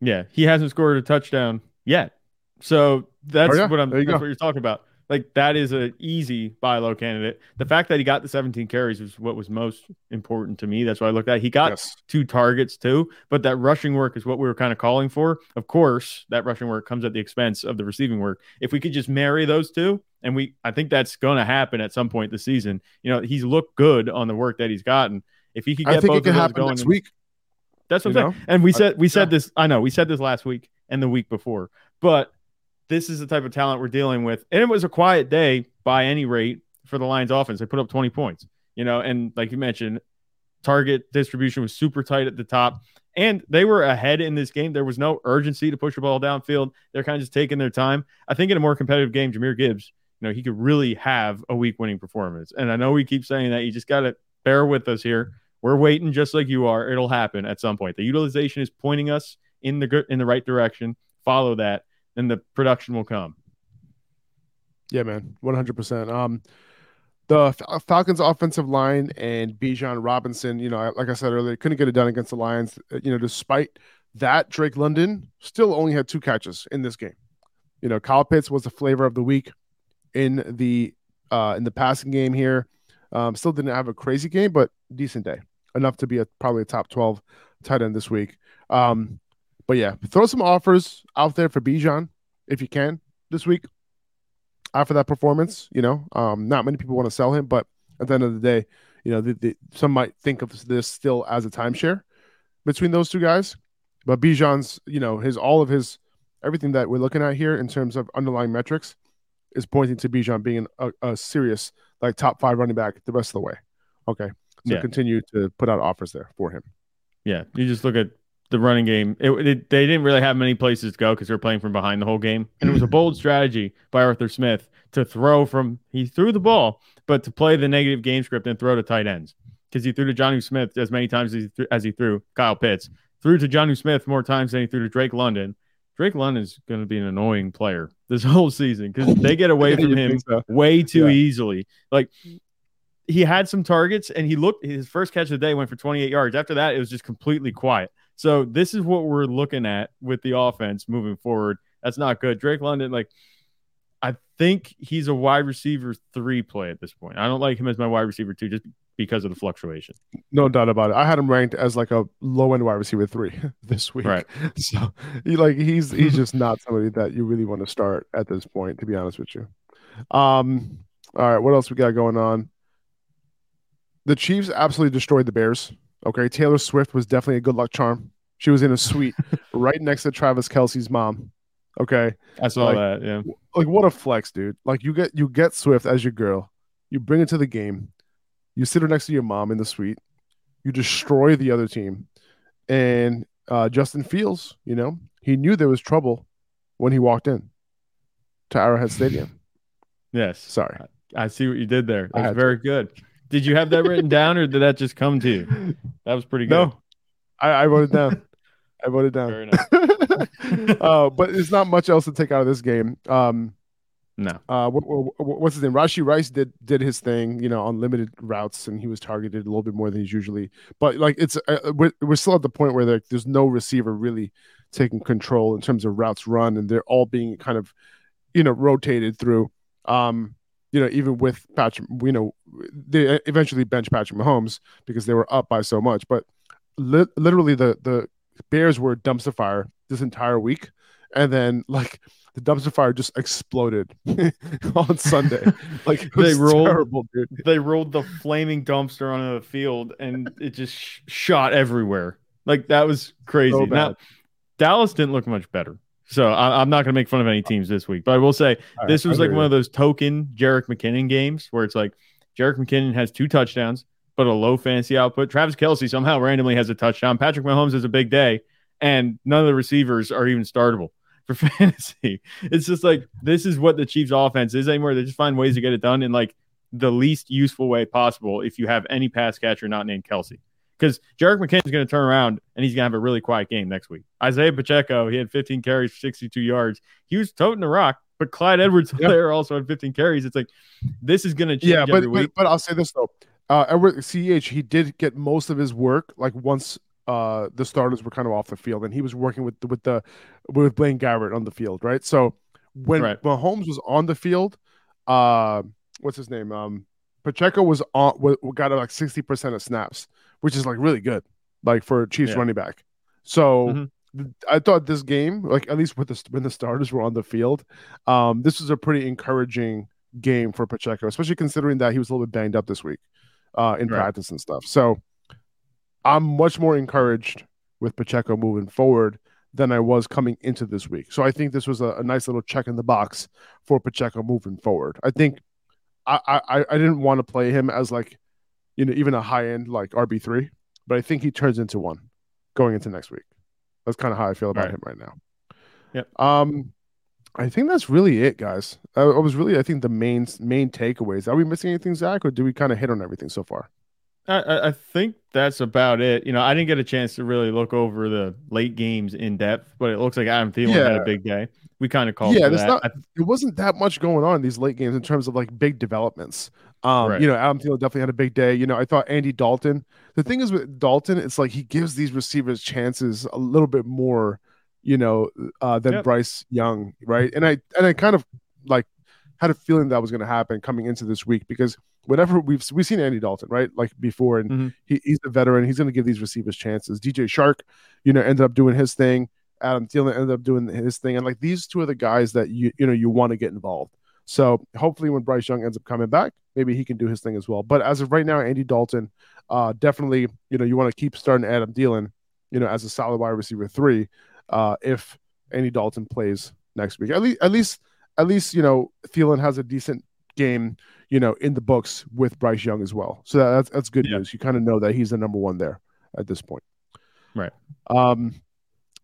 Yeah, he hasn't scored a touchdown yet. So that's Oh, yeah. what I'm. That's go. what you're talking about. Like that is an easy buy low candidate. The fact that he got the 17 carries was what was most important to me. That's what I looked at. He got Yes. two targets too, but that rushing work is what we were kind of calling for. Of course, that rushing work comes at the expense of the receiving work. If we could just marry those two, and we, I think that's going to happen at some point this season. You know, he's looked good on the work that he's gotten. If he could I get think both it can of those happen going next in- week. that's what I'm saying. And we said we said yeah. this. I know we said this last week and the week before, but this is the type of talent we're dealing with. And it was a quiet day by any rate for the Lions offense. They put up 20 points, you know, and like you mentioned, target distribution was super tight at the top. And they were ahead in this game. There was no urgency to push the ball downfield. They're kind of just taking their time. I think in a more competitive game, Jahmyr Gibbs, you know, he could really have a week winning performance. And I know we keep saying that. You just got to bear with us here. We're waiting just like you are. It'll happen at some point. The utilization is pointing us in the in the right direction. Follow that, and the production will come. Yeah, man, one hundred percent. Um, the Falcons' offensive line and Bijan Robinson, you know, like I said earlier, couldn't get it done against the Lions. Uh, You know, despite that, Drake London still only had two catches in this game. You know, Kyle Pitts was the flavor of the week in the uh in the passing game here. Um, still didn't have a crazy game, but decent day, enough to be a probably a top twelve tight end this week. Um, but yeah, throw some offers out there for Bijan if you can this week after that performance. You know, um, not many people want to sell him, but at the end of the day, you know, the, the, some might think of this still as a timeshare between those two guys. But Bijan's, you know, his all of his everything that we're looking at here in terms of underlying metrics is pointing to Bijan being a, a serious like top five running back the rest of the way. Okay, so Yeah. continue to put out offers there for him. Yeah, you just look at the running game. It, it- they didn't really have many places to go because they were playing from behind the whole game, and it was a bold strategy by Arthur Smith to throw from. He threw the ball, but to play the negative game script and throw to tight ends because he threw to Jonnu Smith as many times as he, threw, as he threw Kyle Pitts. Threw to Jonnu Smith more times than he threw to Drake London. Drake London is going to be an annoying player this whole season because they get away from him so? way too Yeah. easily. Like he had some targets and he looked his first catch of the day went for 28 yards. After that, it was just completely quiet. So this is what we're looking at with the offense moving forward. That's not good. Drake London, like I think he's a wide receiver three play at this point. I don't like him as my wide receiver two just because of the fluctuation. No doubt about it. I had him ranked as like a low end wide receiver three this week. Right. So he like he's he's just not somebody that you really want to start at this point, to be honest with you. Um, all right, what else we got going on? The Chiefs absolutely destroyed the Bears. Okay, Taylor Swift was definitely a good luck charm. She was in a suite right next to Travis Kelce's mom. Okay, I saw Like, that. Yeah. like what a flex, dude. Like you get you get Swift as your girl, you bring it to the game, you sit her next to your mom in the suite, you destroy the other team. And uh Justin Fields, you know, he knew there was trouble when he walked in to Arrowhead Stadium. Yes. Sorry. I see what you did there. That was very good. Did you have that written down or did that just come to you? That was pretty good. No, I, I wrote it down. I wrote it down. Uh, but there's not much else to take out of this game. Um, No. uh, what, what, what's his name? Rashee Rice did did his thing, you know, on limited routes, and he was targeted a little bit more than he's usually. But like, it's uh, we're, we're still at the point where like, there's no receiver really taking control in terms of routes run, and they're all being kind of, you know, rotated through. Um, you know, even with Patrick, you know, they eventually bench Patrick Mahomes because they were up by so much. But li- literally, the the Bears were dumpster fire this entire week, and then like the dumpster fire just exploded on Sunday. Like they rolled terrible, dude. They rolled the flaming dumpster onto the field and it just sh- shot everywhere. Like that was crazy. So now. Dallas didn't look much better. So I, I'm not going to make fun of any teams this week, but I will say All this right, was like one of those token Jerick McKinnon games where it's like Jerick McKinnon has two touchdowns, but a low fantasy output. Travis Kelce somehow randomly has a touchdown. Patrick Mahomes has a big day, and none of the receivers are even startable for fantasy. It's just like this is what the Chiefs offense is anymore. They just find ways to get it done in like the least useful way possible if you have any pass catcher not named Kelce. Because Jerick McKinnon's going to turn around and he's going to have a really quiet game next week. Isaiah Pacheco, he had 15 carries for 62 yards. He was toting the rock, but Clyde Edwards-Helaire also had 15 carries. It's like this is going to change Yeah, but, every week. but but I'll say this though, uh, Edwards-Helaire he did get most of his work like once uh the starters were kind of off the field, and he was working with the, with the with Blaine Gabbert on the field, right? So when Right. Mahomes was on the field, uh, what's his name? Um, Pacheco was on, got like sixty percent of snaps, which is like really good, like for Chiefs Yeah. running back. So Mhm. I thought this game, like at least with the when the starters were on the field, um, this was a pretty encouraging game for Pacheco, especially considering that he was a little bit banged up this week uh, in Right. practice and stuff. So I'm much more encouraged with Pacheco moving forward than I was coming into this week. So I think this was a, a nice little check in the box for Pacheco moving forward. I think I I, I didn't want to play him as like you know even a high end like RB three, but I think he turns into one going into next week. That's kind of how I feel about Right. him right now. Yep. Um, I think that's really it, guys. I, I was really I think the main main takeaways. Are we missing anything, Zach, or do we kind of hit on everything so far? I- I, think that's about it. You know, I didn't get a chance to really look over the late games in depth, but it looks like Adam Thielen had a big day. We kind of called yeah, there's not. It wasn't that much going on in these late games in terms of like big developments. Um, Right. you know, Adam Thielen definitely had a big day. You know, I thought Andy Dalton. The thing is with Dalton, it's like he gives these receivers chances a little bit more, you know, uh, than Yep. Bryce Young, right? And I and I kind of like had a feeling that was going to happen coming into this week because whenever we've we've seen Andy Dalton, right, like before, and Mhm. he, he's a veteran. He's going to give these receivers chances. DJ Chark, you know, ended up doing his thing. Adam Thielen ended up doing his thing, and like these two are the guys that you you know you want to get involved. So hopefully, when Bryce Young ends up coming back, maybe he can do his thing as well. But as of right now, Andy Dalton, uh, definitely, you know, you want to keep starting Adam Thielen, you know, as a solid wide receiver three, uh, if Andy Dalton plays next week. At least, at least, at least, you know, Thielen has a decent game, you know, in the books with Bryce Young as well. So that's that's good news. You kind of know that he's the number one there at this point. Right. Um,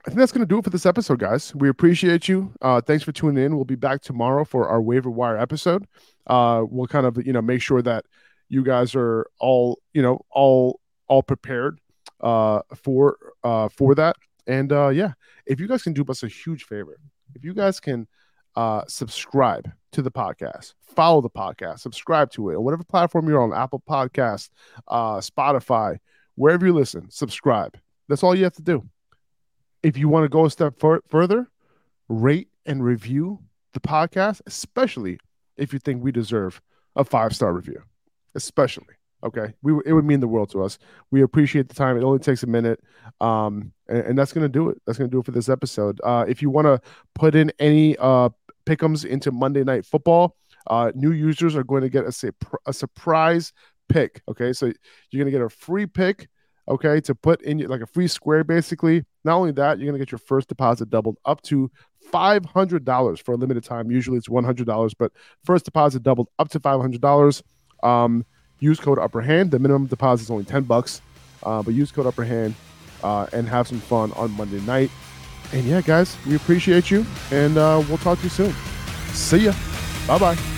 I think that's going to do it for this episode, guys. We appreciate you. Uh, thanks for tuning in. We'll be back tomorrow for our waiver wire episode. Uh, we'll kind of you know make sure that you guys are all you know all all prepared uh, for uh, for that. And uh, yeah, if you guys can do us a huge favor, if you guys can uh, subscribe to the podcast, follow the podcast, subscribe to it on whatever platform you're on, Apple Podcast, uh, Spotify, wherever you listen, subscribe. That's all you have to do if you want to go a step fur- further, rate and review the podcast, especially if you think we deserve a five star review. Especially, okay, we it would mean the world to us. We appreciate the time. It only takes a minute, um, and, and that's gonna do it. That's gonna do it for this episode. Uh, if you want to put in any uh pickums into Monday Night Football, uh, new users are going to get a, a surprise pick. Okay, so you're gonna get a free pick okay, to put in like a free square basically. Not only that, you're to get your first deposit doubled up to $500 for a limited time. Usually it's $100, but first deposit doubled up to $500. Um, use code upper hand. The minimum deposit is only 10 bucks, uh, but use code upper hand uh, and have some fun on Monday night. And yeah, guys, we appreciate you and uh, we'll talk to you soon. See ya. Bye bye.